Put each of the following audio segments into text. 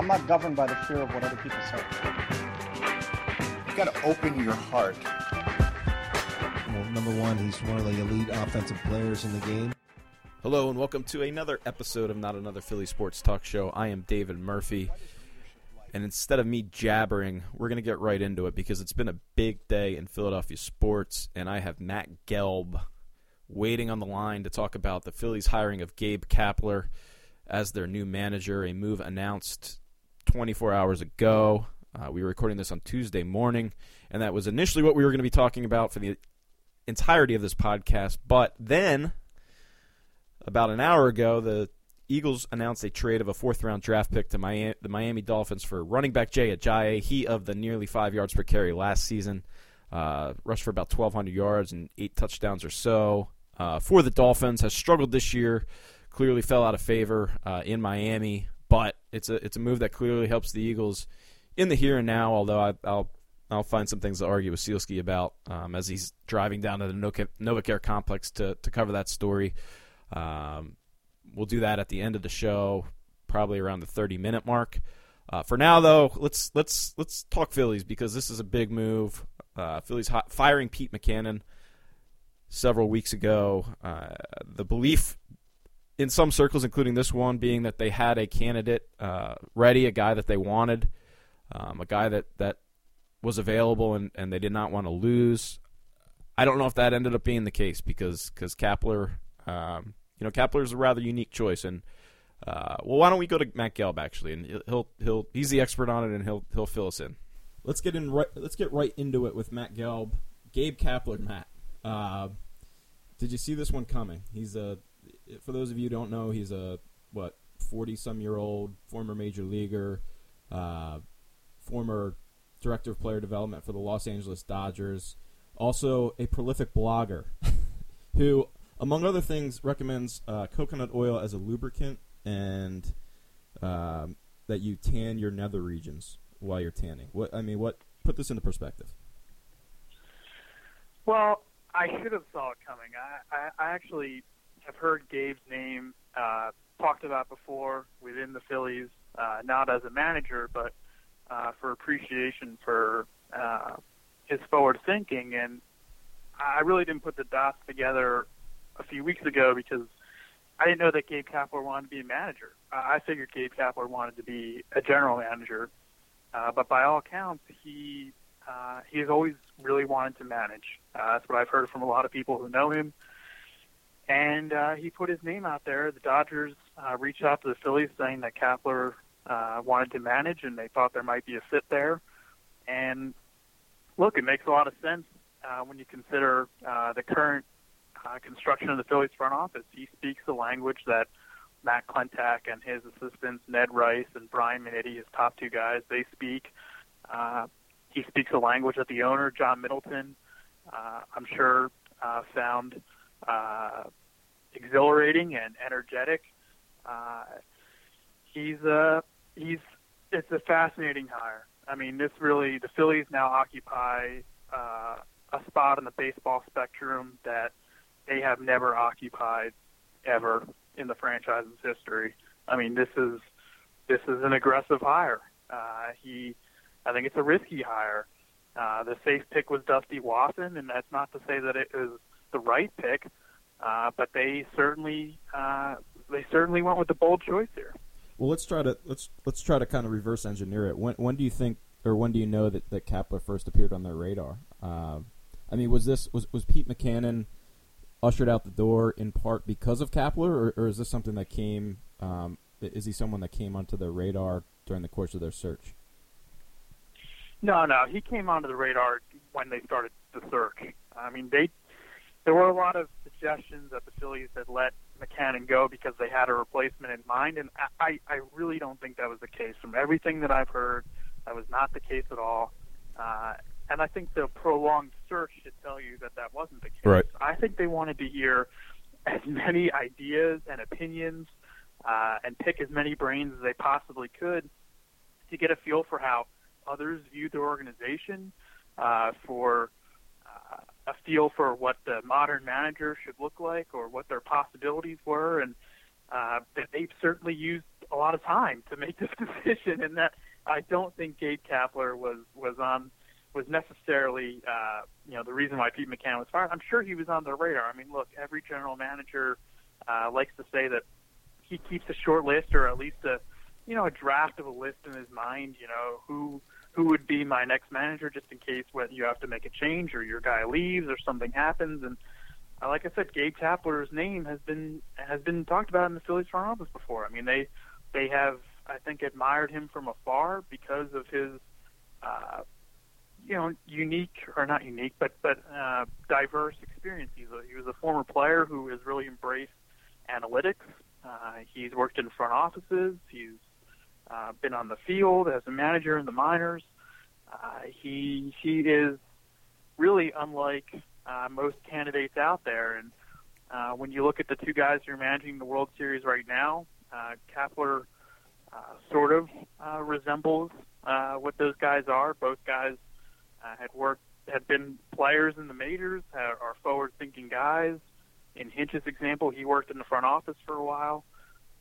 I'm not governed by the fear of what other people say. You got to open your heart. Well, number one, he's one of the elite offensive players in the game. Hello and welcome to another episode of Not Another Philly Sports Talk Show. I am David Murphy. And instead of me jabbering, we're going to get right into it because it's been a big day in Philadelphia sports, and I have Matt Gelb waiting on the line to talk about the Phillies' hiring of Gabe Kapler as their new manager, a move announced 24 hours ago. Uh, we were recording this on Tuesday morning, and that was initially what we were going to be talking about for the entirety of this podcast. But then, about an hour ago, the Eagles announced a trade of a fourth round draft pick to Miami, the Miami Dolphins for running back Jay Ajayi. He of the nearly five yards per carry last season, uh, rushed for about 1,200 yards and eight touchdowns or so. Uh, for the Dolphins, has struggled this year. Clearly fell out of favor uh, in Miami, but it's a it's a move that clearly helps the Eagles in the here and now. Although I, will I'll find some things to argue with Sielski about um, as he's driving down to the NovaCare complex to to cover that story. Um, we'll do that at the end of the show, probably around the 30 minute mark. Uh, for now, though, let's let's let's talk Phillies because this is a big move. Uh, Phillies hot, firing Pete Mackanin several weeks ago. Uh, the belief in some circles, including this one, being that they had a candidate uh, ready, a guy that they wanted, um, a guy that that was available, and, and they did not want to lose. I don't know if that ended up being the case because because Kapler um, you know, Kapler is a rather unique choice. And uh, well, why don't we go to Matt Gelb actually, and he'll he'll he's the expert on it, and he'll he'll fill us in. Let's get in right. Let's get right into it with Matt Gelb, Gabe Kapler. Matt, uh, did you see this one coming? He's a for those of you who don't know, he's a what forty some year old former major leaguer, uh, former director of player development for the Los Angeles Dodgers, also a prolific blogger who among other things, recommends uh, coconut oil as a lubricant and um, that you tan your nether regions while you're tanning. What I mean, what put this into perspective? Well, I should have saw it coming. I, I, I actually have heard Gabe's name uh, talked about before within the Phillies, uh, not as a manager, but uh, for appreciation for uh, his forward thinking. And I really didn't put the dots together a few weeks ago because I didn't know that Gabe Kapler wanted to be a manager. I figured Gabe Kapler wanted to be a general manager, uh, but by all accounts, he uh, he has always really wanted to manage. Uh, that's what I've heard from a lot of people who know him. And uh, he put his name out there. The Dodgers uh, reached out to the Phillies saying that Kapler uh, wanted to manage, and they thought there might be a fit there. And look, it makes a lot of sense uh, when you consider uh, the current uh, construction of the Phillies front office. He speaks the language that Matt Klentak and his assistants, Ned Rice and Bryan Minniti, his top two guys, they speak. Uh, he speaks a language that the owner, John Middleton, uh, I'm sure uh, found uh, exhilarating and energetic. Uh, he's uh, he's it's a fascinating hire. I mean, this really the Phillies now occupy uh, a spot in the baseball spectrum that they have never occupied ever in the franchise's history. I mean, this is this is an aggressive hire. Uh, he, I think it's a risky hire. Uh, the safe pick was Dusty Wathan, and that's not to say that it was the right pick, uh, but they certainly uh, they certainly went with the bold choice here. Well, let's try to let's let's try to kind of reverse engineer it. When when do you think, or when do you know that that Kapler first appeared on their radar? Uh, I mean, was this was was Pete Mackanin ushered out the door in part because of Kapler, or, or is this something that came? Um, is he someone that came onto the radar during the course of their search? No, no, he came onto the radar when they started the search. I mean, they there were a lot of suggestions that the Phillies had let Mackanin go because they had a replacement in mind, and I, I really don't think that was the case. From everything that I've heard, that was not the case at all. Uh, and I think the prolonged search should tell you that that wasn't the case. Right. I think they wanted to hear as many ideas and opinions uh, and pick as many brains as they possibly could to get a feel for how others viewed their organization, uh, for a feel for what the modern manager should look like or what their possibilities were. And uh, they've certainly used a lot of time to make this decision, and that I don't think Gabe Kapler was was on was necessarily uh, you know the reason why Pete Mackanin was fired. I'm sure he was on their radar. I mean, look, every general manager uh, likes to say that he keeps a short list or at least a you know a draft of a list in his mind. You know who who would be my next manager just in case when you have to make a change or your guy leaves or something happens. And uh, like I said, Gabe Kapler's name has been has been talked about in the Phillies front office before. I mean they they have I think admired him from afar because of his. Uh, you know, unique or not unique, but but uh, diverse experience. He's a, he was a former player who has really embraced analytics. Uh, he's worked in front offices. He's uh, been on the field as a manager in the minors. Uh, he he is really unlike uh, most candidates out there. And uh, when you look at the two guys who are managing the World Series right now, uh, Kapler uh, sort of uh, resembles uh, what those guys are. Both guys uh, had worked, had been players in the majors, are, forward-thinking guys. In Hinch's example, he worked in the front office for a while.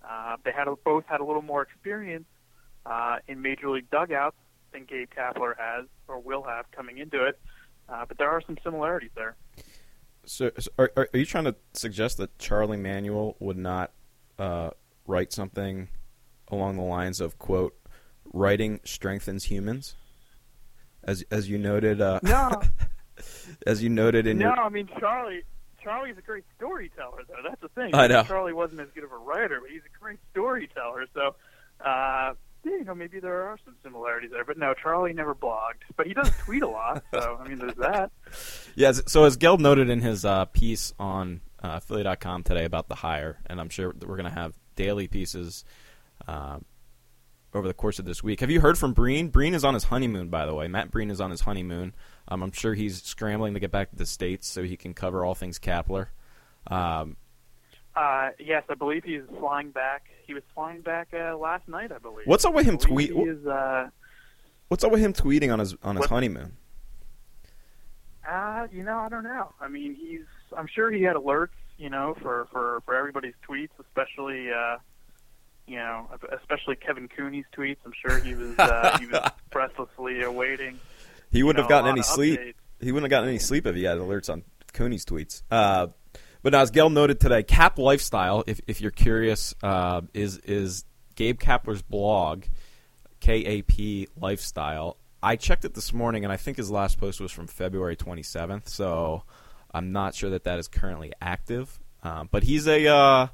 Uh, they had both had a little more experience uh, in major league dugouts than Gabe Kapler has or will have coming into it. Uh, but there are some similarities there. So, so are, are you trying to suggest that Charlie Manuel would not uh, write something along the lines of quote, "Writing strengthens humans"? as as you noted. Uh, no. as you noted in no, your. No, I mean Charlie. Charlie's a great storyteller, though. That's the thing. I know. Charlie wasn't as good of a writer, but he's a great storyteller. So, uh, yeah, you know, maybe there are some similarities there. But no, Charlie never blogged, but he does tweet a lot. So, I mean, there's that. Yeah. So as Gelb noted in his uh, piece on uh, Philly.com today about the hire, and I'm sure that we're going to have daily pieces. Uh, over the course of this week. Have you heard from Breen? Breen is on his honeymoon, by the way. Matt Breen is on his honeymoon. Um, I'm sure he's scrambling to get back to the states so he can cover all things Kapler. Um, uh, yes, I believe he's flying back. He was flying back uh, last night, I believe. What's up with him tweet? Is, uh, what's up with him tweeting on his on his what? honeymoon? Uh, you know, I don't know. I mean, he's. I'm sure he had alerts, you know, for for for everybody's tweets, especially. Uh, you know, especially Kevin Cooney's tweets. I'm sure he was uh, he was breathlessly awaiting. He wouldn't know, have gotten any sleep. Updates. He wouldn't have gotten any sleep if he had alerts on Cooney's tweets. Uh, but as Gelb noted today, KAP Lifestyle, if if you're curious, uh, is is Gabe Kapler's blog, KAP Lifestyle. I checked it this morning, and I think his last post was from February 27th. So I'm not sure that that is currently active. Um, but he's a uh,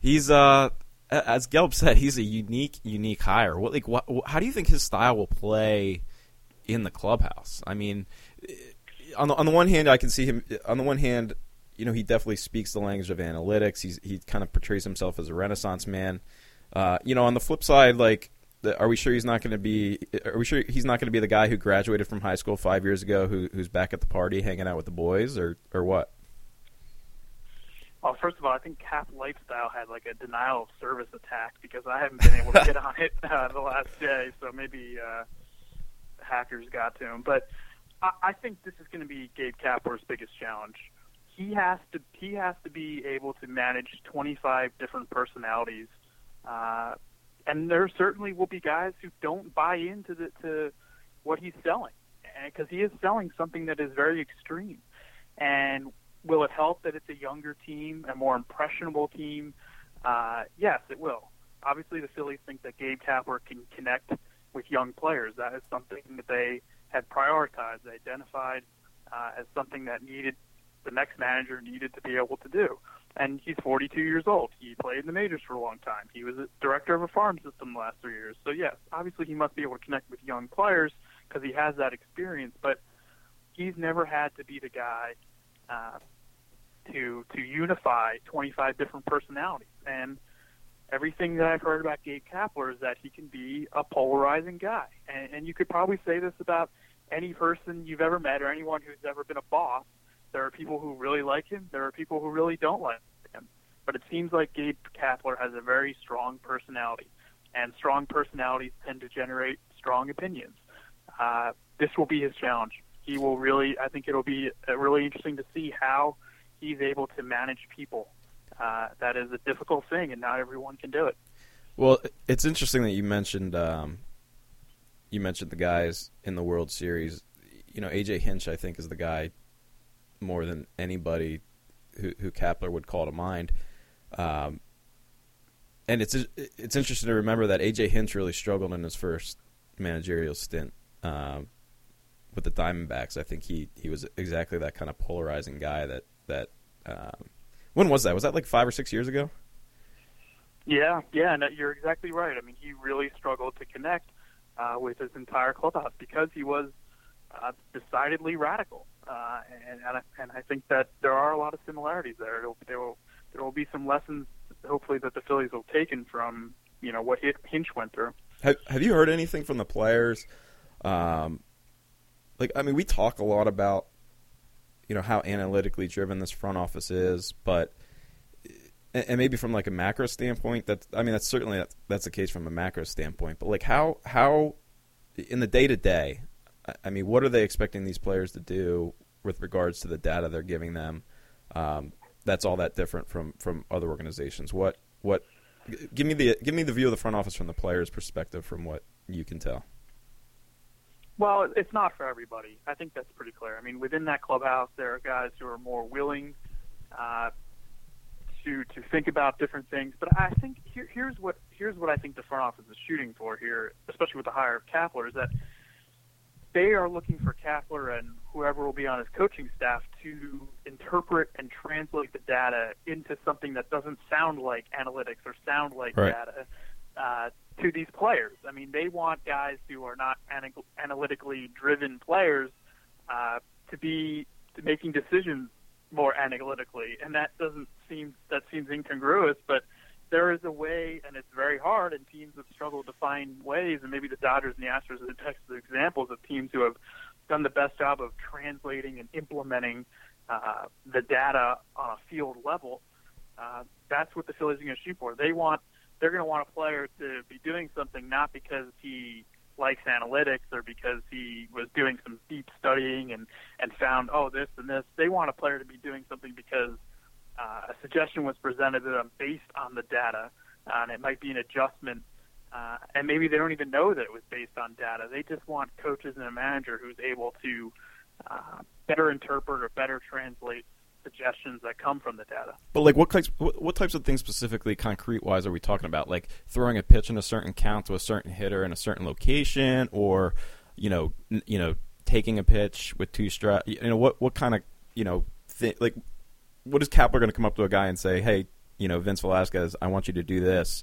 he's uh, as Gelb said, he's a unique, unique hire. What, like, what, how do you think his style will play in the clubhouse? I mean, on the on the one hand, I can see him. On the one hand, you know, he definitely speaks the language of analytics. He's he kind of portrays himself as a renaissance man. Uh, you know, on the flip side, like, are we sure he's not going to be? Are we sure he's not going to be the guy who graduated from high school five years ago, who, who's back at the party hanging out with the boys, or or what? Well, first of all, I think KAP Lifestyle had like a denial of service attack because I haven't been able to get on it uh, the last day, so maybe uh, hackers got to him. But I, I think this is going to be Gabe Kapler's biggest challenge. He has to he has to be able to manage 25 different personalities, uh, and there certainly will be guys who don't buy into the to what he's selling because he is selling something that is very extreme. And will it help that it's a younger team, a more impressionable team? Uh, yes, it will. Obviously, the Phillies think that Gabe Kapler can connect with young players. That is something that they had prioritized, they identified uh, as something that needed the next manager needed to be able to do. And he's 42 years old. He played in the majors for a long time. He was a director of a farm system the last three years. So yes, obviously he must be able to connect with young players because he has that experience. But he's never had to be the guy uh, to to unify 25 different personalities. And everything that I've heard about Gabe Kapler is that he can be a polarizing guy. And, and you could probably say this about any person you've ever met or anyone who's ever been a boss. There are people who really like him. There are people who really don't like him. But it seems like Gabe Kapler has a very strong personality, and strong personalities tend to generate strong opinions. Uh, this will be his challenge. He will really, I think it'll be uh, really interesting to see how he's able to manage people. Uh, that is a difficult thing, and not everyone can do it. Well, it's interesting that you mentioned um, you mentioned the guys in the World Series. You know, AJ Hinch, I think, is the guy more than anybody who, who Kapler would call to mind. Um, and it's it's interesting to remember that AJ Hinch really struggled in his first managerial stint um, with the Diamondbacks. I think he, he was exactly that kind of polarizing guy. That that um, when was that? Was that like five or six years ago? Yeah, yeah, and you're exactly right. I mean, he really struggled to connect uh, with his entire clubhouse because he was uh, decidedly radical, uh, and and I, and I think that there are a lot of similarities there. It'll, there will there will be some lessons, hopefully, that the Phillies will take in from you know what Hinch went through. Have Have you heard anything from the players? Um, like, I mean, we talk a lot about you know how analytically driven this front office is, but and maybe from like a macro standpoint, that I mean, that's certainly that's, that's the case from a macro standpoint. But like, how how in the day to day, I mean, what are they expecting these players to do with regards to the data they're giving them? Um, that's all that different from from other organizations. What what? Give me the give me the view of the front office from the players' perspective, from what you can tell. Well, it's not for everybody. I think that's pretty clear. I mean, within that clubhouse, there are guys who are more willing uh, to to think about different things. But I think here, here's what here's what I think the front office is shooting for here, especially with the hire of Kapler, is that they are looking for Kapler and whoever will be on his coaching staff to interpret and translate the data into something that doesn't sound like analytics or sound like right. data uh, to these players. I mean, they want guys who are not analytically driven players uh, to be making decisions more analytically, and that doesn't seem that seems incongruous, but there is a way, and it's very hard, and teams have struggled to find ways, and maybe the Dodgers and the Astros are the textbook examples of teams who have done the best job of translating and implementing uh, the data on a field level. Uh, that's what the Phillies are going to shoot for. They want, they're going to want a player to be doing something not because he likes analytics or because he was doing some deep studying and and found oh this and this. They want a player to be doing something because a suggestion was presented to them based on the data, uh, and it might be an adjustment. Uh, and maybe they don't even know that it was based on data. They just want coaches and a manager who's able to uh, better interpret or better translate suggestions that come from the data. But like, what types what types of things specifically, concrete wise, are we talking about? Like throwing a pitch in a certain count to a certain hitter in a certain location, or you know, you know, taking a pitch with two strikes. You know, what what kind of you know, th- like, what is Kapler going to come up to a guy and say, hey, you know, Vince Velasquez, I want you to do this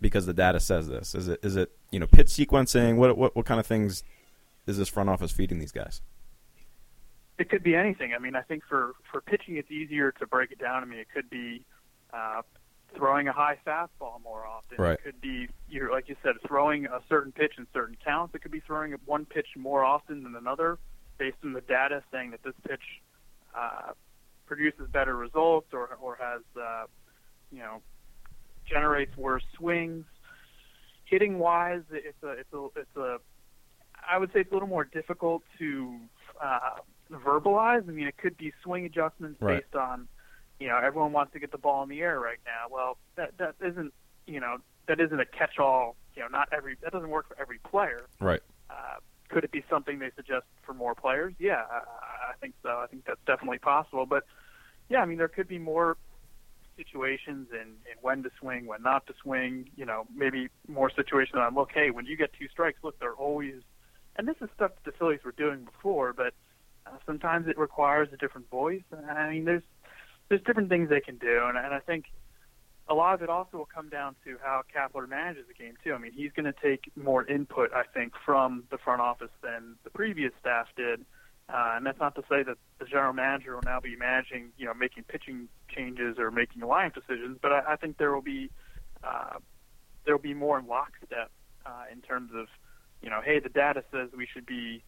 because the data says this. Is it is it you know pitch sequencing? What what what kind of things is this front office feeding these guys? It could be anything. I mean, I think for for pitching, it's easier to break it down. I mean, it could be uh, throwing a high fastball more often. Right. It could be, you're, like you said, throwing a certain pitch in certain counts. It could be throwing one pitch more often than another, based on the data saying that this pitch uh, produces better results or or has, uh, you know, generates worse swings. Hitting wise, it's a it's a it's a I would say it's a little more difficult to uh, verbalize. I mean, it could be swing adjustments right. based on, you know, everyone wants to get the ball in the air right now. Well, that that isn't, you know, that isn't a catch-all. You know, not every that doesn't work for every player. Right. Uh, could it be something they suggest for more players? Yeah, I, think so. I think that's definitely possible. But yeah, I mean, there could be more situations and, and when to swing, when not to swing. You know, maybe more situations on look. Hey, when you get two strikes, look, they're always. And this is stuff that the Phillies were doing before, but uh, sometimes it requires a different voice. I mean, there's there's different things they can do, and, and I think a lot of it also will come down to how Kapler manages the game too. I mean, he's going to take more input, I think, from the front office than the previous staff did. Uh, and that's not to say that the general manager will now be managing, you know, making pitching changes or making lineup decisions, but I, I think there will be uh, there will be more in lockstep uh, in terms of, you know, hey, the data says we should be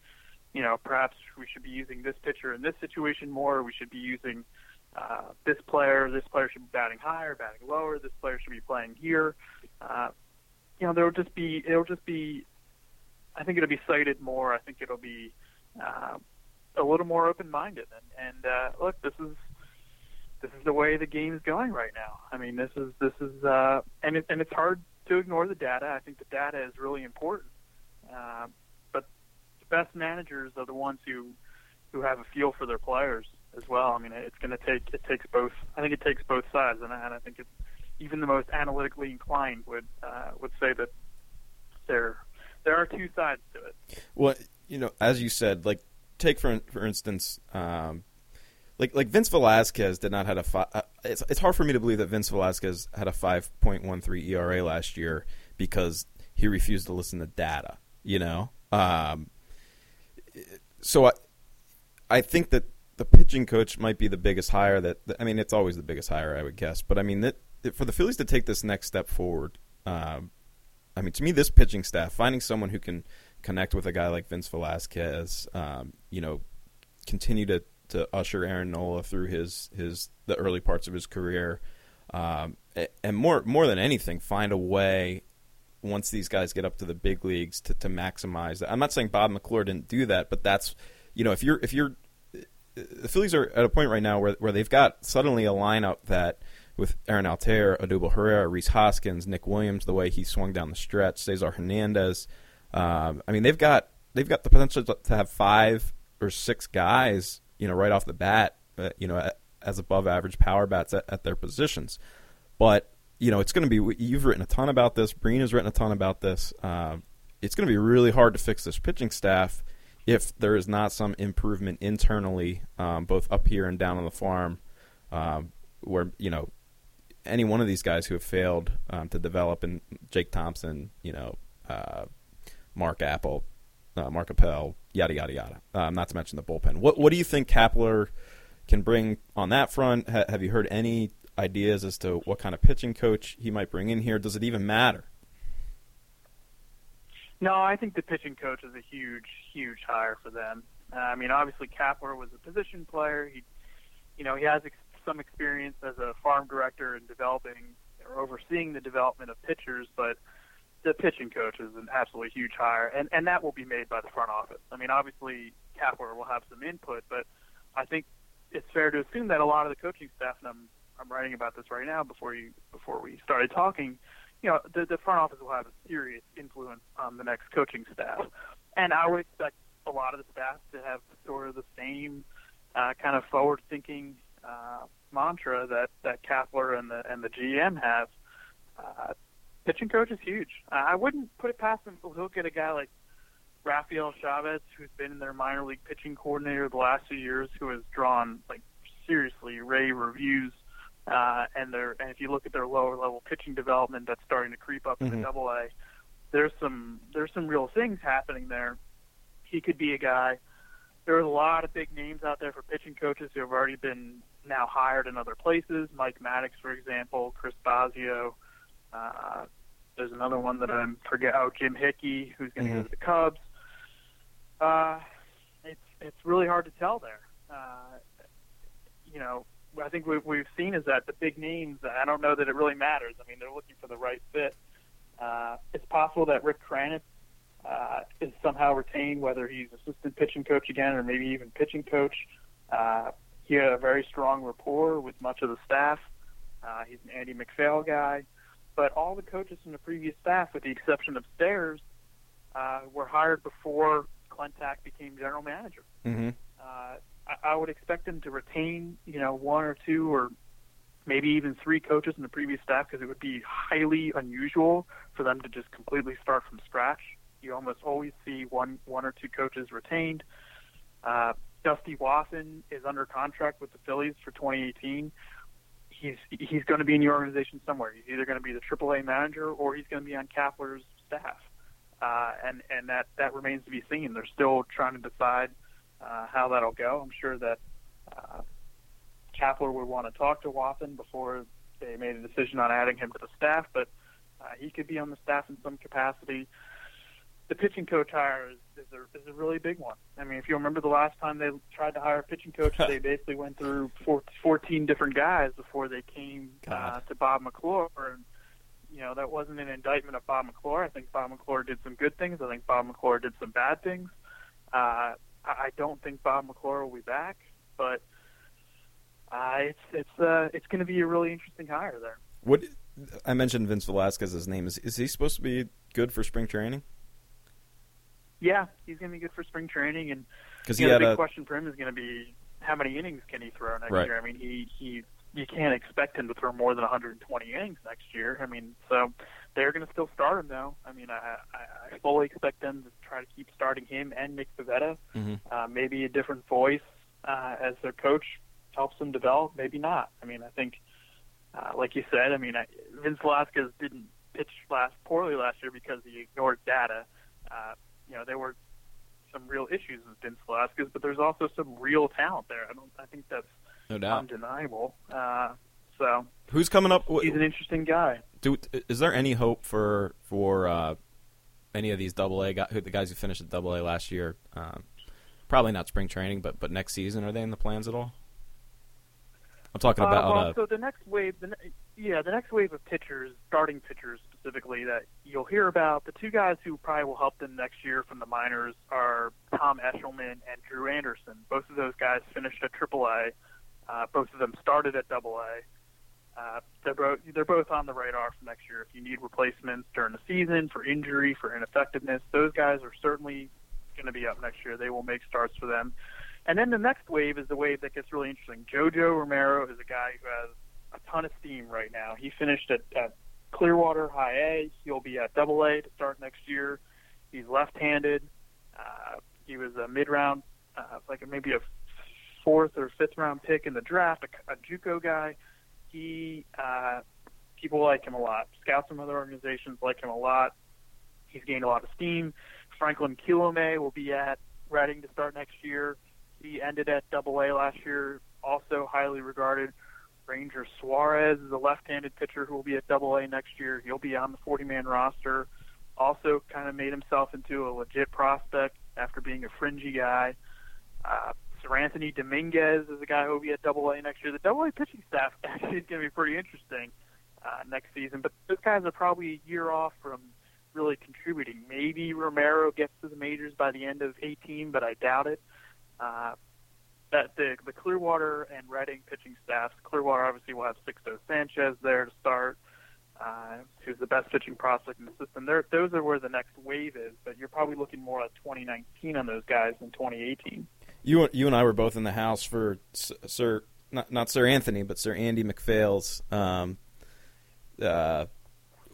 you know, perhaps we should be using this pitcher in this situation more. We should be using uh, this player. This player should be batting higher, batting lower. This player should be playing here. Uh, you know, there will just be it'll just be. I think it'll be cited more. I think it'll be uh, a little more open-minded. And, and uh, look, this is this is the way the game's going right now. I mean, this is this is uh, and it, and it's hard to ignore the data. I think the data is really important. Uh, but the best managers are the ones who who have a feel for their players as well. I mean, it's going to take it takes both. I think it takes both sides, and, I, and I think even the most analytically inclined would uh, would say that there there are two sides to it. Well, you know, as you said, like take for for instance, um, like like Vince Velasquez did not have a five. Uh, it's it's hard for me to believe that Vince Velasquez had a five point one three ERA last year because he refused to listen to data. You know, um, so I I think that the pitching coach might be the biggest hire that I mean it's always the biggest hire I would guess, but I mean that for the Phillies to take this next step forward. Um, I mean, to me, this pitching staff, finding someone who can connect with a guy like Vince Velasquez, um, you know, continue to to usher Aaron Nola through his his the early parts of his career, um, and more more than anything, find a way once these guys get up to the big leagues to, to maximize that. I'm not saying Bob McClure didn't do that, but that's you know if you're if you're the Phillies are at a point right now where where they've got suddenly a lineup that with Aaron Altherr, Odubel Herrera, Rhys Hoskins, Nick Williams, the way he swung down the stretch, Cesar Hernandez. Um, I mean, they've got they've got the potential to have five or six guys you know, right off the bat, uh, you know, as above average power bats at, at their positions. But you know, it's going to be. You've written a ton about this. Breen has written a ton about this. Uh, it's going to be really hard to fix this pitching staff if there is not some improvement internally, um, both up here and down on the farm, um, where you know any one of these guys who have failed um, to develop, and Jake Thompson, you know, uh, Mark Appel, uh, Mark Appel, yada yada yada. Um, not to mention the bullpen. What what do you think Kapler can bring on that front? Ha- have you heard any ideas as to what kind of pitching coach he might bring in here? Does it even matter? No, I think the pitching coach is a huge, huge hire for them. Uh, I mean, obviously Kapler was a position player. He, you know, he has ex- some experience as a farm director in developing or overseeing the development of pitchers, but the pitching coach is an absolutely huge hire, and and that will be made by the front office. I mean, obviously Kapler will have some input, but I think it's fair to assume that a lot of the coaching staff, and I'm I'm writing about this right now before you before we started talking, you know, the the front office will have a serious influence on the next coaching staff, and I would expect a lot of the staff to have sort of the same uh, kind of forward-thinking uh, mantra that that Kapler and the and the GM have. Uh, pitching coach is huge. I wouldn't put it past him to look at a guy like Rafael Chavez, who's been their minor league pitching coordinator the last few years, who has drawn like seriously rave reviews. Uh, and their and if you look at their lower level pitching development, that's starting to creep up mm-hmm. Double A. There's some there's some real things happening there. He could be a guy. There are a lot of big names out there for pitching coaches who have already been now hired in other places. Mike Maddux, for example, Chris Bosio. Uh, there's another one that I'm forget. Oh, Jim Hickey, who's going to mm-hmm. go to the Cubs. Uh, it's it's really hard to tell there. Uh, you know, I think what we've seen is that the big names. I don't know that it really matters. I mean, they're looking for the right fit. Uh, it's possible that Rick Kranitz uh, is somehow retained, whether he's assistant pitching coach again or maybe even pitching coach. Uh, he had a very strong rapport with much of the staff. Uh, he's an Andy MacPhail guy but all the coaches from the previous staff, with the exception of Stairs, uh, were hired before Klentak became general manager. Mm-hmm. Uh, I, I would expect them to retain, you know, one or two or maybe even three coaches in the previous staff because it would be highly unusual for them to just completely start from scratch. You almost always see one one or two coaches retained. Uh, Dusty Wathan is under contract with the Phillies for 2018 he's he's going to be in the organization somewhere. He's either going to be the AAA manager or he's going to be on Kapler's staff, uh, and and that that remains to be seen. They're still trying to decide uh, how that'll go. I'm sure that uh, Kapler would want to talk to Wathan before they made a decision on adding him to the staff, but uh, he could be on the staff in some capacity the pitching coach hire is, is, a, is a really big one. I mean, if you remember the last time they tried to hire a pitching coach, they basically went through four, 14 different guys before they came uh, to Bob McClure. And, you know, that wasn't an indictment of Bob McClure. I think Bob McClure did some good things. I think Bob McClure did some bad things. Uh, I don't think Bob McClure will be back, but uh, it's it's uh, it's going to be a really interesting hire there. What I mentioned Vince Velasquez's name is is he supposed to be good for spring training? Yeah, he's going to be good for spring training, and Because you know, the big a question for him is going to be how many innings can he throw next Right. year. I mean, he he you can't expect him to throw more than 120 innings next year. I mean, so they're going to still start him though. I mean, I, I I fully expect them to try to keep starting him and Nick Pivetta. Mhm. Uh, maybe a different voice uh, as their coach helps them develop. Maybe not. I mean, I think, uh, like you said, I mean, I, Vince Velasquez didn't pitch last poorly last year because he ignored data. Uh, you know, there were some real issues with Vince Velasquez, but there's also some real talent there. I don't. I think that's no doubt. undeniable. Uh, so Who's coming up? he's an interesting guy. Do is there any hope for for uh, any of these double A guys, the guys who finished at double A last year? Um, probably not spring training, but but next season, are they in the plans at all? I'm talking Uh, about. well, uh, so the next wave, the, ne- yeah, the next wave of pitchers, starting pitchers specifically, that you'll hear about. The two guys who probably will help them next year from the minors are Tom Eshelman and Drew Anderson. Both of those guys finished at AAA. Uh, both of them started at Double A. Uh, they're both they're both on the radar for next year. If you need replacements during the season for injury, for ineffectiveness, those guys are certainly going to be up next year. They will make starts for them. And then the next wave is the wave that gets really interesting. Jojo Romero is a guy who has a ton of steam right now. He finished at, at Clearwater High A. He'll be at Double A to start next year. He's left-handed. Uh, he was a mid-round, uh, like maybe a fourth or fifth round pick in the draft, a, a JUCO guy. He uh, people like him a lot. Scouts from other organizations like him a lot. He's gained a lot of steam. Franklin Kilome will be at Reading to start next year. He ended at Double A last year, also highly regarded. Ranger Suarez is a left-handed pitcher who will be at Double A next year. He'll be on the 40-man roster. Also, kind of made himself into a legit prospect after being a fringy guy. Uh, Seranthony Dominguez is a guy who will be at Double A next year. The Double A pitching staff actually is going to be pretty interesting uh, next season, but those guys are probably a year off from really contributing. Maybe Romero gets to the majors by the end of 18, but I doubt it. Uh, that the the Clearwater and Reading pitching staffs. Clearwater obviously will have Sixto Sanchez there to start, uh, who's the best pitching prospect in the system. There, those are where the next wave is. But you're probably looking more at 2019 on those guys than 2018. You you and I were both in the house for Sir not not Sir Anthony, but Sir Andy MacPhail's um, uh,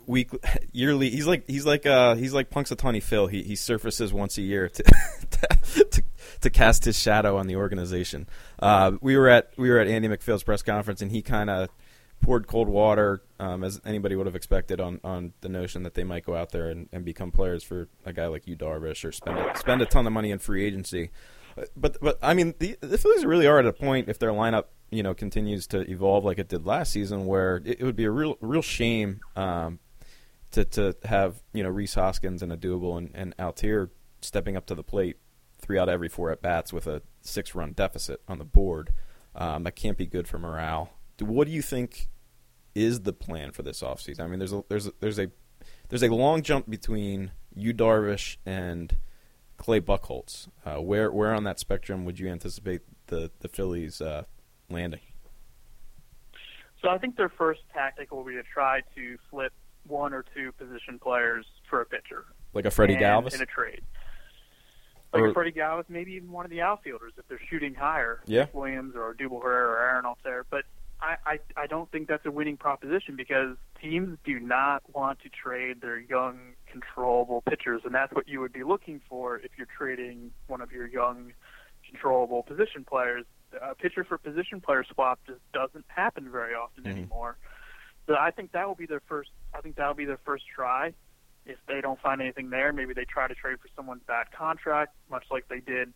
week yearly. He's like he's like uh, he's like Punxsutawney Phil. He he surfaces once a year to to, to cast his shadow on the organization. Uh, we were at we were at Andy MacPhail's press conference, and he kind of poured cold water, um, as anybody would have expected, on, on the notion that they might go out there and, and become players for a guy like Yu Darvish, or spend a, spend a ton of money in free agency. But but I mean, the the Phillies really are at a point if their lineup you know continues to evolve like it did last season, where it, it would be a real real shame um, to to have you know Rhys Hoskins and Odubel and, and Altherr stepping up to the plate three out of every four at bats with a six run deficit on the board. Um, that can't be good for morale. What do you think is the plan for this offseason? I mean, there's a there's a, there's a there's a long jump between Yu Darvish and Clay Buchholz. Uh, where where on that spectrum would you anticipate the the Phillies uh, landing? So I think their first tactic will be to try to flip one or two position players for a pitcher. Like a Freddie and- Galvis? in a trade. Like Or- a Freddie Galvis, maybe even one of the outfielders if they're shooting higher. Yeah. Williams or Dubal Herrera or Aaron Altherr. But I, I I don't think that's a winning proposition because teams do not want to trade their young, controllable pitchers, and that's what you would be looking for if you're trading one of your young, controllable position players. A pitcher for position player swap just doesn't happen very often Mhm. anymore. So I think that will be their first. I think that will be their first try. If they don't find anything there, maybe they try to trade for someone's bad contract, much like they did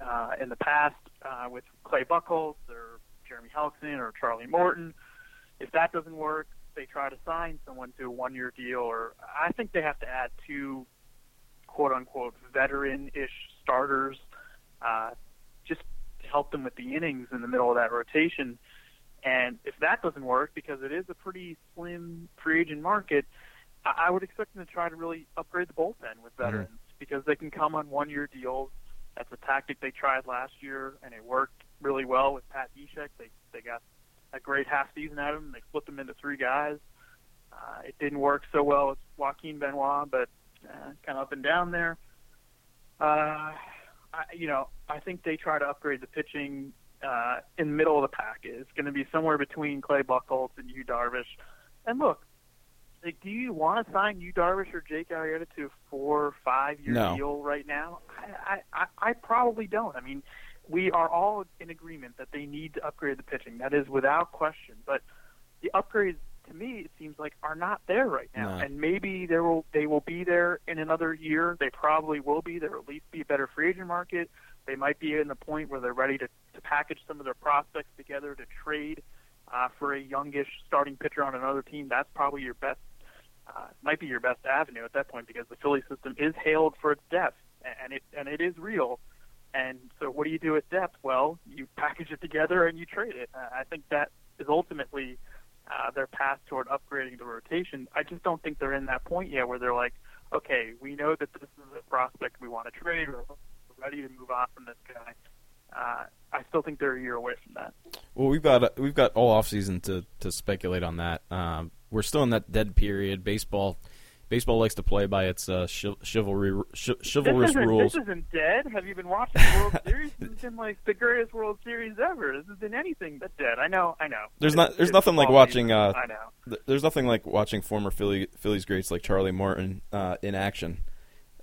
uh, in the past uh, with Clay Buchholz or Jeremy Hellickson or Charlie Morton. If that doesn't work, they try to sign someone to a one-year deal. Or I think they have to add two quote-unquote veteran-ish starters uh, just to help them with the innings in the middle of that rotation. And if that doesn't work, because it is a pretty slim free agent market, I I would expect them to try to really upgrade the bullpen with veterans because they can come on one-year deals. That's a tactic they tried last year, and it worked really well with Pat Neshek. They they got a great half season out of him. They split them into three guys. Uh, it didn't work so well with Joaquin Benoit, but uh, kind of up and down there. Uh, I, you know, I think they try to upgrade the pitching uh, in the middle of the pack. It's going to be somewhere between Clay Buchholz and Yu Darvish. And look, like, do you want to sign Yu Darvish or Jake Arrieta to a four, five year No. deal right now? I, I I probably don't. I mean, we are all in agreement that they need to upgrade the pitching. That is without question. But the upgrades, to me, it seems like are not there right now. No. And maybe there will they will be there in another year. They probably will be. There will at least be a better free agent market. They might be in the point where they're ready to, to package some of their prospects together to trade uh, for a youngish starting pitcher on another team. That's probably your best, uh, might be your best avenue at that point because the Philly system is hailed for its depth and it and it is real. And so, what do you do with depth? Well, you package it together and you trade it. Uh, I think that is ultimately uh, their path toward upgrading the rotation. I just don't think they're in that point yet where they're like, okay, we know that this is a prospect we want to trade. We're ready to move on from this guy. Uh, I still think they're a year away from that. Well, we've got we've got all off season to to speculate on that. Um, we're still in that dead period. Baseball baseball likes to play by its uh, chiv- chivalry ch- chivalrous rules. This isn't dead. Have you been watching the World Series? This has been like the greatest World Series ever. This has been anything but dead. I know. I know. There's It's- not- there's nothing like watching, uh, I know. Th- There's nothing like watching former Philly Phillies greats like Charlie Morton uh, in action.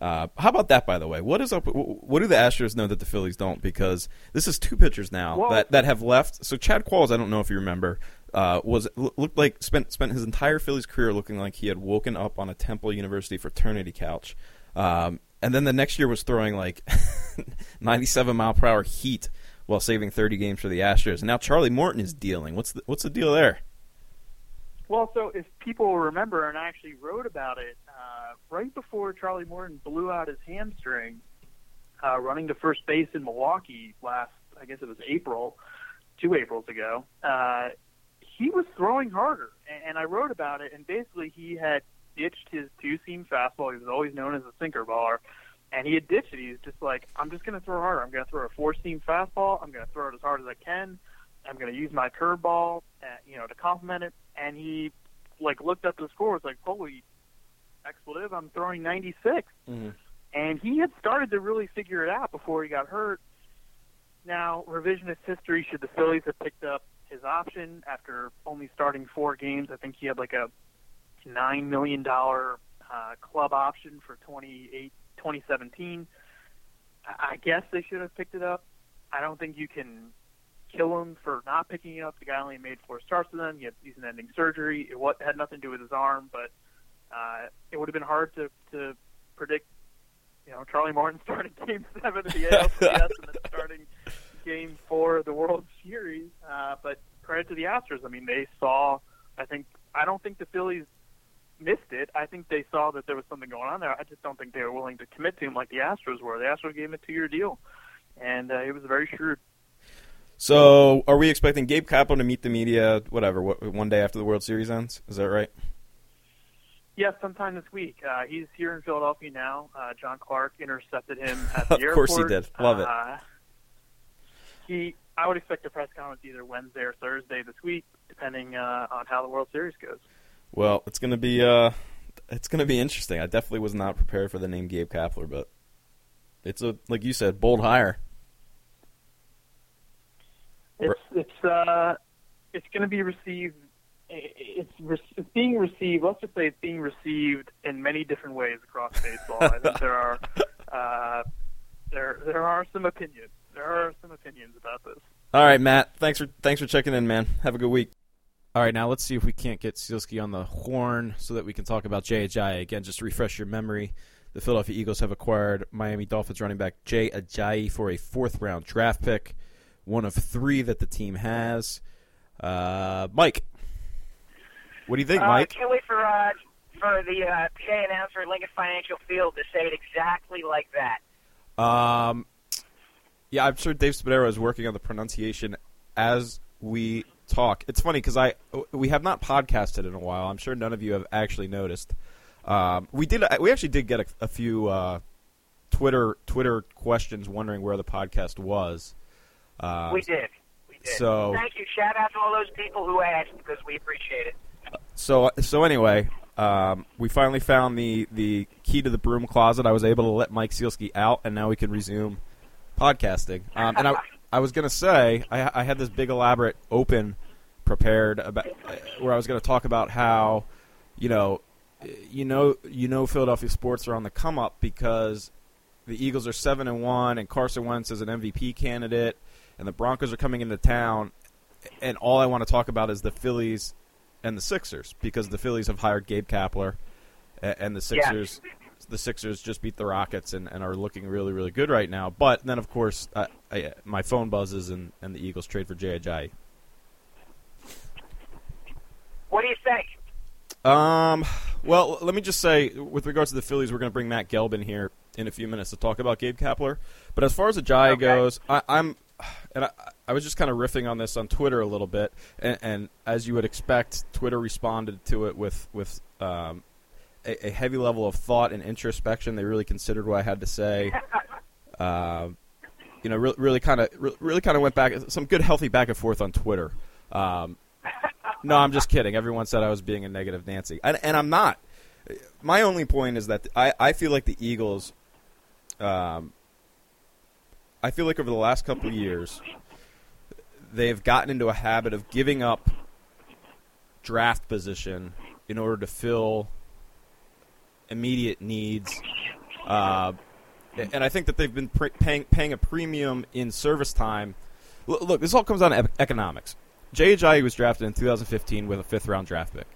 Uh, how about that, by the way? What is up? What do the Astros know that the Phillies don't? Because this is two pitchers now Well- that, that have left. So Chad Qualls, I don't know if you remember, uh, was looked like spent spent his entire Phillies career looking like he had woken up on a Temple University fraternity couch, um, and then the next year was throwing like 97 mile per hour heat while saving 30 games for the Astros. And now Charlie Morton is dealing. What's the, what's the deal there? Well, so if people remember, and I actually wrote about it uh, right before Charlie Morton blew out his hamstring, uh, running to first base in Milwaukee last, I guess it was April, two Aprils ago. Uh, he was throwing harder, and, and I wrote about it. And basically, he had ditched his two-seam fastball. He was always known as a sinker baller, and he had ditched it. He's just like, I'm just going to throw harder. I'm going to throw a four-seam fastball. I'm going to throw it as hard as I can. I'm going to use my curveball, uh, you know, to complement it. And he, like, looked up the score. Was like, holy expletive! I'm throwing 96. And he had started to really figure it out before he got hurt. Now, revisionist history. Should the Phillies have picked up his option after only starting four games? I think he had like a nine million dollar uh, club option for 28, 2017. I I guess they should have picked it up. I don't think you can kill him for not picking it up. The guy only made four starts with them. He had season-ending surgery. It wa- had nothing to do with his arm, but uh, it would have been hard to to predict. You know, Charlie Morton starting Game Seven of the ALCS and then starting Game Four of the World Series. Uh, but credit to the Astros. I mean, they saw. I think. I don't think the Phillies missed it. I think they saw that there was something going on there. I just don't think they were willing to commit to him like the Astros were. The Astros gave him a two-year deal, and uh, it was a very shrewd. So, are we expecting Gabe Kapler to meet the media, whatever, what, one day after the World Series ends? Is that right? Yes, sometime this week. Uh, he's here in Philadelphia now. Uh, John Clark intercepted him at the Of airport. Of course he did. Love it. Uh, he, I would expect a press conference either Wednesday or Thursday this week, depending uh, on how the World Series goes. Well, it's gonna be uh, it's gonna be interesting. I definitely was not prepared for the name Gabe Kapler, but it's a like you said, bold hire. It's it's uh, it's going to be received. It's, re- it's being received. Let's just say it's being received in many different ways across baseball. I think there are uh, there there are some opinions. There are some opinions about this. All right, Matt. Thanks for thanks for checking in, man. Have a good week. All right, now let's see if we can't get Sielski on the horn so that we can talk about Jay Ajayi again. Just to refresh your memory, the Philadelphia Eagles have acquired Miami Dolphins running back Jay Ajayi for a fourth round draft pick, one of three that the team has. Uh, Mike, what do you think, Uh, Mike? can't wait for for the uh, PA announcer at Lincoln Financial Field to say it exactly like that. Um, yeah, I'm sure Dave Spadaro is working on the pronunciation as we talk. It's funny because I we have not podcasted in a while. I'm sure none of you have actually noticed. Um, we did. We actually did get a, a few uh, Twitter Twitter questions wondering where the podcast was. Uh, we did. We did. so- thank you. Shout out to all those people who asked because we appreciate it. so so anyway, um, we finally found the the key to the broom closet. I was able to let Mike Sielski out, and now we can resume podcasting. Um, and I I was gonna say I, I had this big elaborate open prepared about uh, where I was gonna talk about how you know you know you know Philadelphia sports are on the come up because the Eagles are seven and one, and Carson Wentz is an MVP candidate, and the Broncos are coming into town. And all I want to talk about is the Phillies and the Sixers because the Phillies have hired Gabe Kapler, and the Sixers, the Sixers just beat the Rockets and, and are looking really really good right now. But then of course I, I, my phone buzzes and, and the Eagles trade for Jay Ajayi. What do you think? Um, well, let me just say, with regards to the Phillies, we're going to bring Matt Gelb in here in a few minutes to talk about Gabe Kapler. But as far as Ajayi Okay. goes, I, I'm, and I, I was just kind of riffing on this on Twitter a little bit, and, and as you would expect, Twitter responded to it with with um, a, a heavy level of thought and introspection. They really considered what I had to say. Um, you know, really, really kind of, really kind of went back some good, healthy back and forth on Twitter. Um, no, I'm just kidding. Everyone said I was being a negative Nancy, and, and I'm not. My only point is that I, I feel like the Eagles. Um, I feel like over the last couple of years, they've gotten into a habit of giving up draft position in order to fill immediate needs. Uh, and I think that they've been paying paying a premium in service time. L- look, this all comes down to economics. Jay was drafted in 2015 with a fifth round draft pick.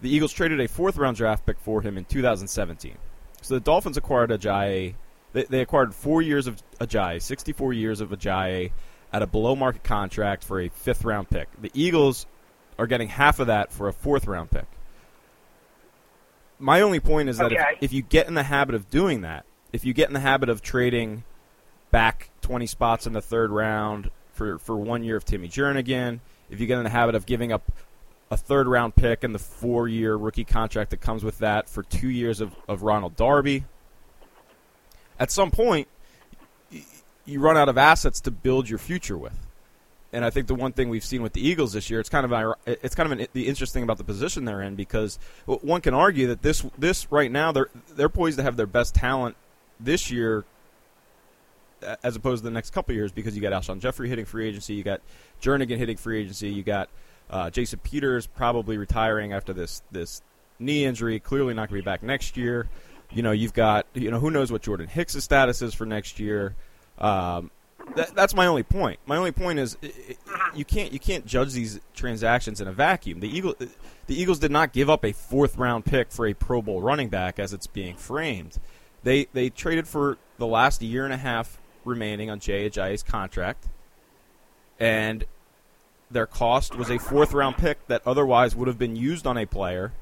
The Eagles traded a fourth round draft pick for him in 2017. So the Dolphins acquired Ajayi. They, they acquired four years of Ajayi, 64 years of Ajayi, at a below market contract for a fifth round pick. The Eagles are getting half of that for a fourth round pick. My only point is that Okay. if, if you get in the habit of doing that, if you get in the habit of trading back 20 spots in the third round for, for one year of Timmy Jernigan, if you get in the habit of giving up a third round pick and the four year rookie contract that comes with that for two years of, of Ronald Darby, at some point, you run out of assets to build your future with. And I think the one thing we've seen with the Eagles this year, it's kind of it's kind of an, the interesting about the position they're in because one can argue that this this right now they're they're poised to have their best talent this year as opposed to the next couple years because you got Alshon Jeffery hitting free agency, you got Jernigan hitting free agency, you got uh, Jason Peters probably retiring after this this knee injury, clearly not going to be back next year. You know, you've got you know who knows what Jordan Hicks' status is for next year. Um, that, that's my only point. My only point is i- i- you can't you can't judge these transactions in a vacuum. The Eagle the Eagles did not give up a fourth round pick for a Pro Bowl running back as it's being framed. They they traded for the last year and a half remaining on Jay Ajayi's contract, and their cost was a fourth round pick that otherwise would have been used on a player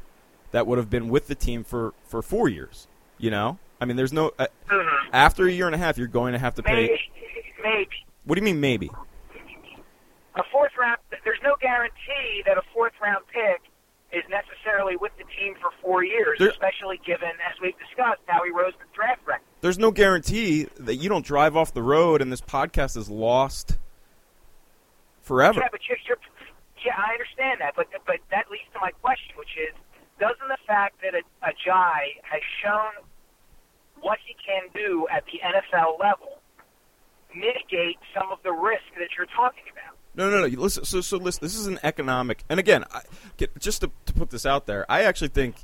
that would have been with the team for, for four years. You know, I mean, there's no uh, after a year and a half, you're going to have to pay. Maybe, maybe What do you mean maybe? a fourth round. There's no guarantee that a fourth round pick is necessarily with the team for four years, There- especially given, as we've discussed, how he rose the draft record. There's no guarantee that you don't drive off the road and this podcast is lost forever. Yeah, but you're, you're, yeah, I understand that, but but that leads to my question, which is, doesn't the fact that a, a Jai has shown what he can do at the NFL level mitigate some of the risk that you're talking about? No, no, no. Listen, so, so listen. This is an economic, and again, I, just to, to put this out there, I actually think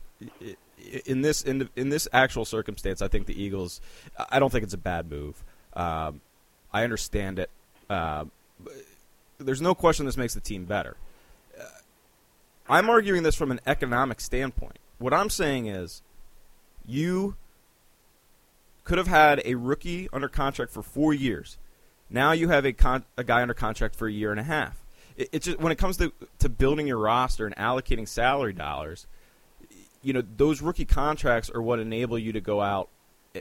in this in, in this actual circumstance, I think the Eagles. I don't think it's a bad move. Um, I understand it. But there's no question this makes the team better. Uh, I'm arguing this from an economic standpoint. What I'm saying is, you could have had a rookie under contract for four years. Now you have a con- a guy under contract for a year and a half. It, it's just when it comes to to building your roster and allocating salary dollars, you know those rookie contracts are what enable you to go out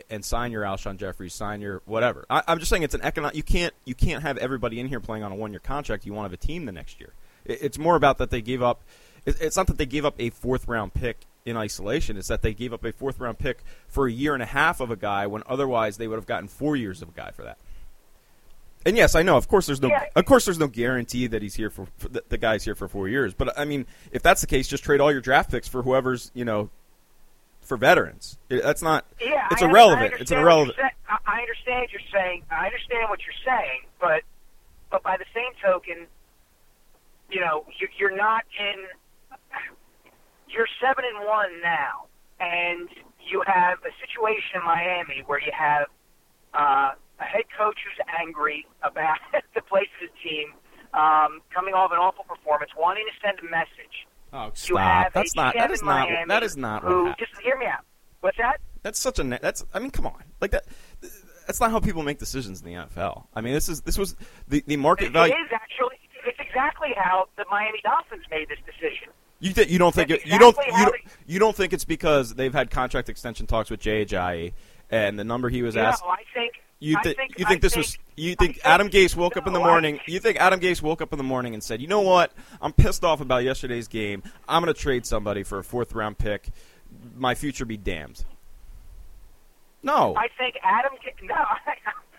and sign your Alshon Jefferys, sign your whatever. I, I'm just saying it's an economic. You can't you can't have everybody in here playing on a one year contract. You want to have a team the next year. It, it's more about that they gave up. It, it's not that they gave up a fourth round pick in isolation. is that they gave up a fourth round pick for a year and a half of a guy when otherwise they would have gotten four years of a guy for that. And yes, I know. Of course, there's no. Yeah. Of course, there's no guarantee that he's here for, for the, the guy's here for four years. But I mean, if that's the case, just trade all your draft picks for whoever's you know for veterans. It- that's not. Yeah, it's I- I irrelevant. It's an understand what irrelevant. I I understand what you're saying. I understand what you're saying, but but by the same token, you know, you- you're not in. You're seven and one now, and you have a situation in Miami where you have uh, a head coach who's angry about the place of his team, um, coming off an awful performance, wanting to send a message. Oh, stop! That's not. That is not. Miami That is not who, what. Just hear me out. What's that? That's such a. That's. I mean, come on. Like that. That's not how people make decisions in the NFL. I mean, this is this was the the market It value. is actually. It's exactly how the Miami Dolphins made this decision. You th- you don't think it, you don't you don't, you don't think it's because they've had contract extension talks with Jay Ajayi and the number he was No, asked. I think. You, I think you think I this think- was you I think Adam Gase woke up in the no, I- morning you think Adam Gase woke up in the morning and said you know what I'm pissed off about yesterday's game I'm going to trade somebody for a fourth round pick my future be damned no I think Adam. No, I,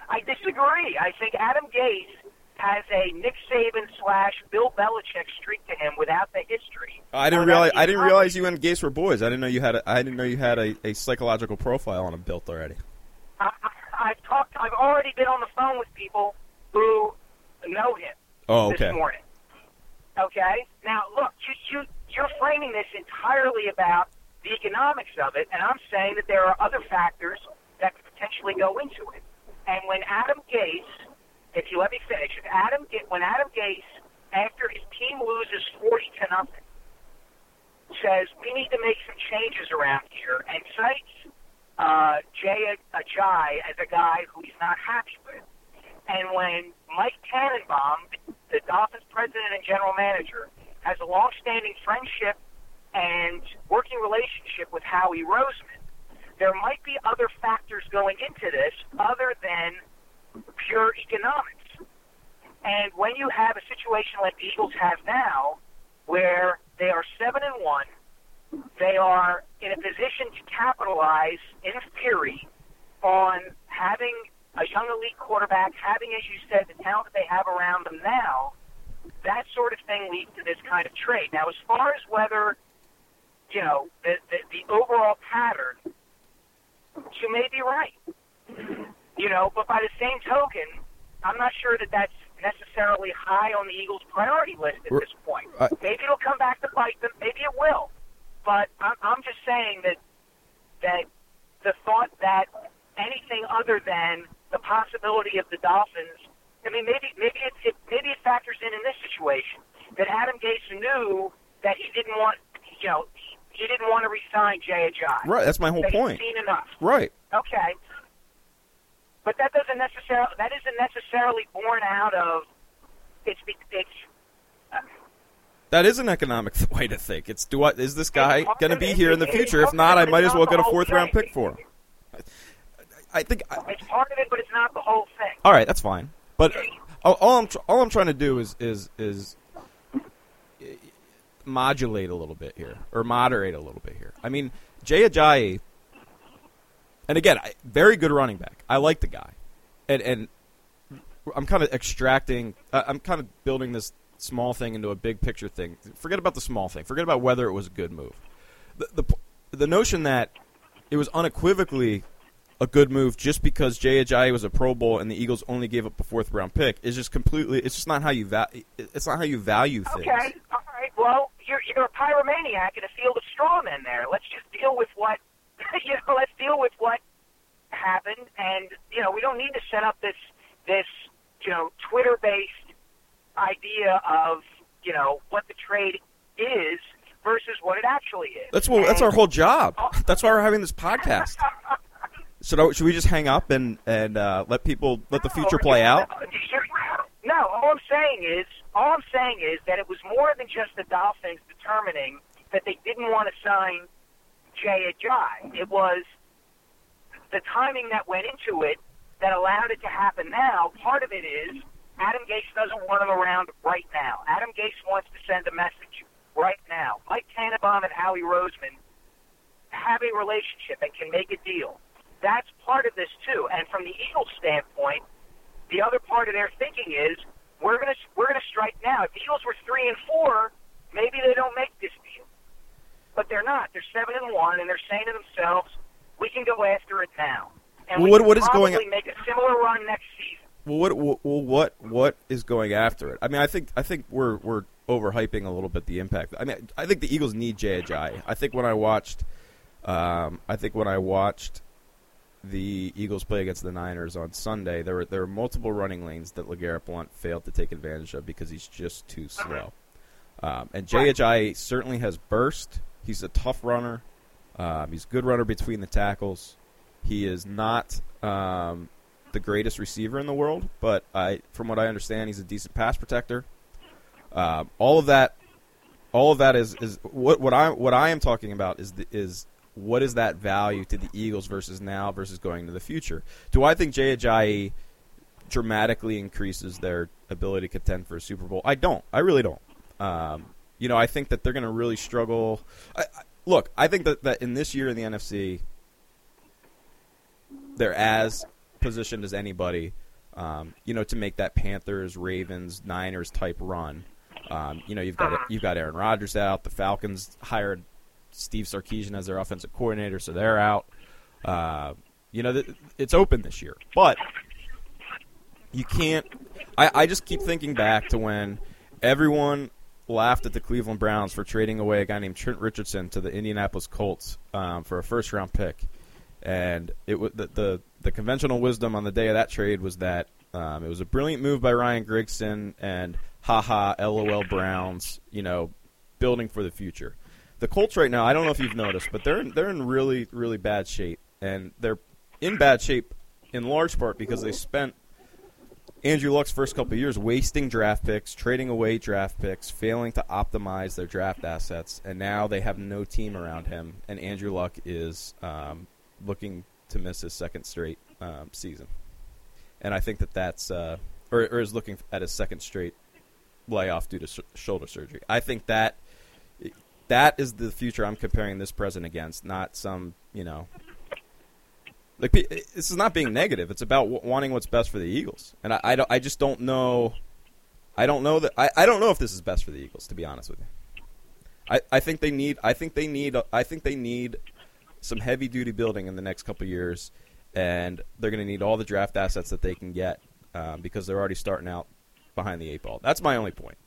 I disagree. I think Adam Gase has a Nick Saban slash Bill Belichick streak to him without the history. I didn't realize I didn't realize you and Gase were boys I didn't know you had a, I didn't know you had a, a psychological profile on him built already I, I've talked. I've already been on the phone with people who know him. oh okay. this morning. Okay? Now, look, you, you, you're framing this entirely about the economics of it, and I'm saying that there are other factors that could potentially go into it. And when Adam Gase, if you let me finish, if Adam, when Adam Gase, after his team loses 40 to nothing, says we need to make some changes around here and cites uh, Jay Ajayi as a guy who he's not happy with, and when Mike Tannenbaum, the Dolphins president and general manager, has a long-standing friendship and working relationship with Howie Roseman, there might be other factors going into this other than pure economics. And when you have a situation like the Eagles have now, where they are seven and one, they are in a position to capitalize, in theory, on having a young elite quarterback, having, as you said, the talent that they have around them now, that sort of thing leads to this kind of trade. Now, as far as whether, you know, the, the, the overall pattern, you may be right. You know, but by the same token, I'm not sure that that's necessarily high on the Eagles' priority list at this point. I- Maybe it'll come back to bite them. Maybe it will. But I'm, I'm just saying that that the thought that anything other than the possibility of the Dolphins, I mean, maybe maybe it, it maybe it factors in in this situation that Adam Gase knew that he didn't want, you know, he, he didn't want to resign Jay Ajayi. right that's my whole That he's point seen enough. right Okay. But that doesn't necessarily that isn't necessarily born out of it's it's That is an economic way to think. It's do I, is this guy going to be here in the future? If not, I might as well get a fourth round pick for him. I think. I, it's part of it, but it's not the whole thing. all right, that's fine. But all, all I'm tr- all I'm trying to do is is is modulate a little bit here or moderate a little bit here. I mean, Jay Ajayi, and again, I, very good running back. I like the guy, and and I'm kind of extracting. Uh, I'm kind of building this small thing into a big picture thing. Forget about the small thing. Forget about whether it was a good move. The the, the notion that it was unequivocally a good move just because Jay Ajayi was a Pro Bowl and the Eagles only gave up a fourth round pick is just completely. It's just not how you va- It's not how you value things. Okay, all right. Well, you're you're a pyromaniac in a field of straw men. There, let's just deal with what you know. Let's deal with what happened, and you know, we don't need to set up this this you know Twitter based idea of you know what the trade is versus what it actually is. That's what. That's our whole job. That's why we're having this podcast. Should I, should we just hang up and and uh, let people let the future play out? No, all I'm saying is, all I'm saying is that it was more than just the Dolphins determining that they didn't want to sign Ajayi. It was the timing that went into it that allowed it to happen now. Part of it is Adam Gase doesn't want him around right now. Adam Gase wants to send a message right now. Mike Tannenbaum and Howie Roseman have a relationship and can make a deal. That's part of this too. And from the Eagles' standpoint, the other part of their thinking is we're gonna we're gonna strike now. If the Eagles were three and four, maybe they don't make this deal, but they're not. They're seven and one, and they're saying to themselves, we can go after it now. And Well, we what- what is going- probably make a similar run next season. Well, what well, what what is going after it? I mean, I think I think we're we're overhyping a little bit the impact. I mean, I think the Eagles need Jay I think when I watched, um, I think when I watched the Eagles play against the Niners on Sunday, there were there were multiple running lanes that Legarrette Blunt failed to take advantage of because he's just too slow. Um, and Jay certainly has burst. He's a tough runner. Um, he's a good runner between the tackles. He is not um, the greatest receiver in the world, but I, from what I understand, he's a decent pass protector. Um, all of that, all of that is is what what I what I am talking about is the, is what is that value to the Eagles versus now versus going to the future? Do I think Jay Ajayi dramatically increases their ability to contend for a Super Bowl? I don't. I really don't. Um, you know, I think that they're going to really struggle. I, I, look, I think that, that in this year in the NFC, they're as positioned as anybody, um, you know, to make that Panthers, Ravens, Niners type run. Um, you know, you've got you've got Aaron Rodgers out. The Falcons hired Steve Sarkisian as their offensive coordinator, so they're out. Uh, you know, th- it's open this year, but you can't. I, I just keep thinking back to when everyone laughed at the Cleveland Browns for trading away a guy named Trent Richardson to the Indianapolis Colts um, for a first round pick, and it was the, the the conventional wisdom on the day of that trade was that um, it was a brilliant move by Ryan Grigson and haha lol Browns, you know, building for the future. The Colts right now, I don't know if you've noticed, but they're they're in really really bad shape, and they're in bad shape in large part because they spent Andrew Luck's first couple years wasting draft picks, trading away draft picks, failing to optimize their draft assets, and now they have no team around him. And Andrew Luck is um, looking to miss his second straight um, season, and I think that that's uh, or, or is looking at his second straight layoff due to sh- shoulder surgery. I think that that is the future I'm comparing this present against, not some you know like this is not being negative. It's about w- wanting what's best for the Eagles, and I, I, don't- I just don't know. I don't know that I, I don't know if this is best for the Eagles. To be honest with you, I, I think they need I think they need I think they need some heavy duty building in the next couple years, and they're going to need all the draft assets that they can get um, because they're already starting out behind the eight ball. That's my only point.